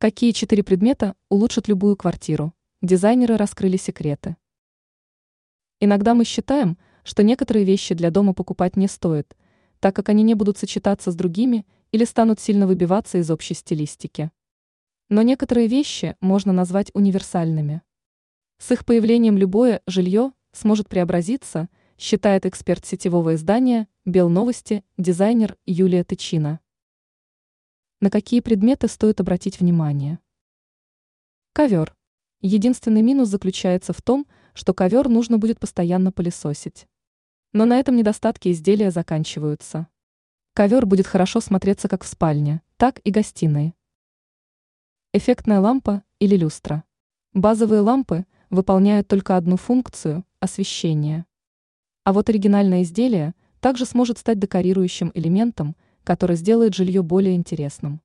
Какие четыре предмета улучшат любую квартиру? Дизайнеры раскрыли секреты. Иногда мы считаем, что некоторые вещи для дома покупать не стоит, так как они не будут сочетаться с другими или станут сильно выбиваться из общей стилистики. Но некоторые вещи можно назвать универсальными. С их появлением любое жилье сможет преобразиться, считает эксперт сетевого издания «Белновости» дизайнер Юлия Тычина. На какие предметы стоит обратить внимание? Ковер. Единственный минус заключается в том, что ковер нужно будет постоянно пылесосить. Но на этом недостатки изделия заканчиваются. Ковер будет хорошо смотреться как в спальне, так и гостиной. Эффектная лампа или люстра. Базовые лампы выполняют только одну функцию – освещение. А вот оригинальное изделие также сможет стать декорирующим элементом – который сделает жилье более интересным.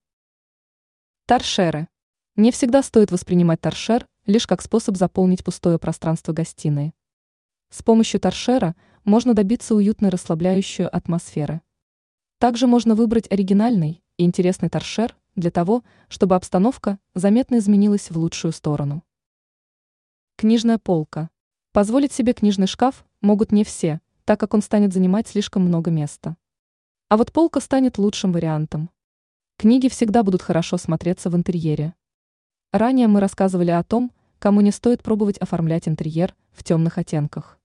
Торшеры. Не всегда стоит воспринимать торшер лишь как способ заполнить пустое пространство гостиной. С помощью торшера можно добиться уютной расслабляющей атмосферы. Также можно выбрать оригинальный и интересный торшер для того, чтобы обстановка заметно изменилась в лучшую сторону. Книжная полка. Позволить себе книжный шкаф могут не все, так как он станет занимать слишком много места. А вот полка станет лучшим вариантом. Книги всегда будут хорошо смотреться в интерьере. Ранее мы рассказывали о том, кому не стоит пробовать оформлять интерьер в темных оттенках.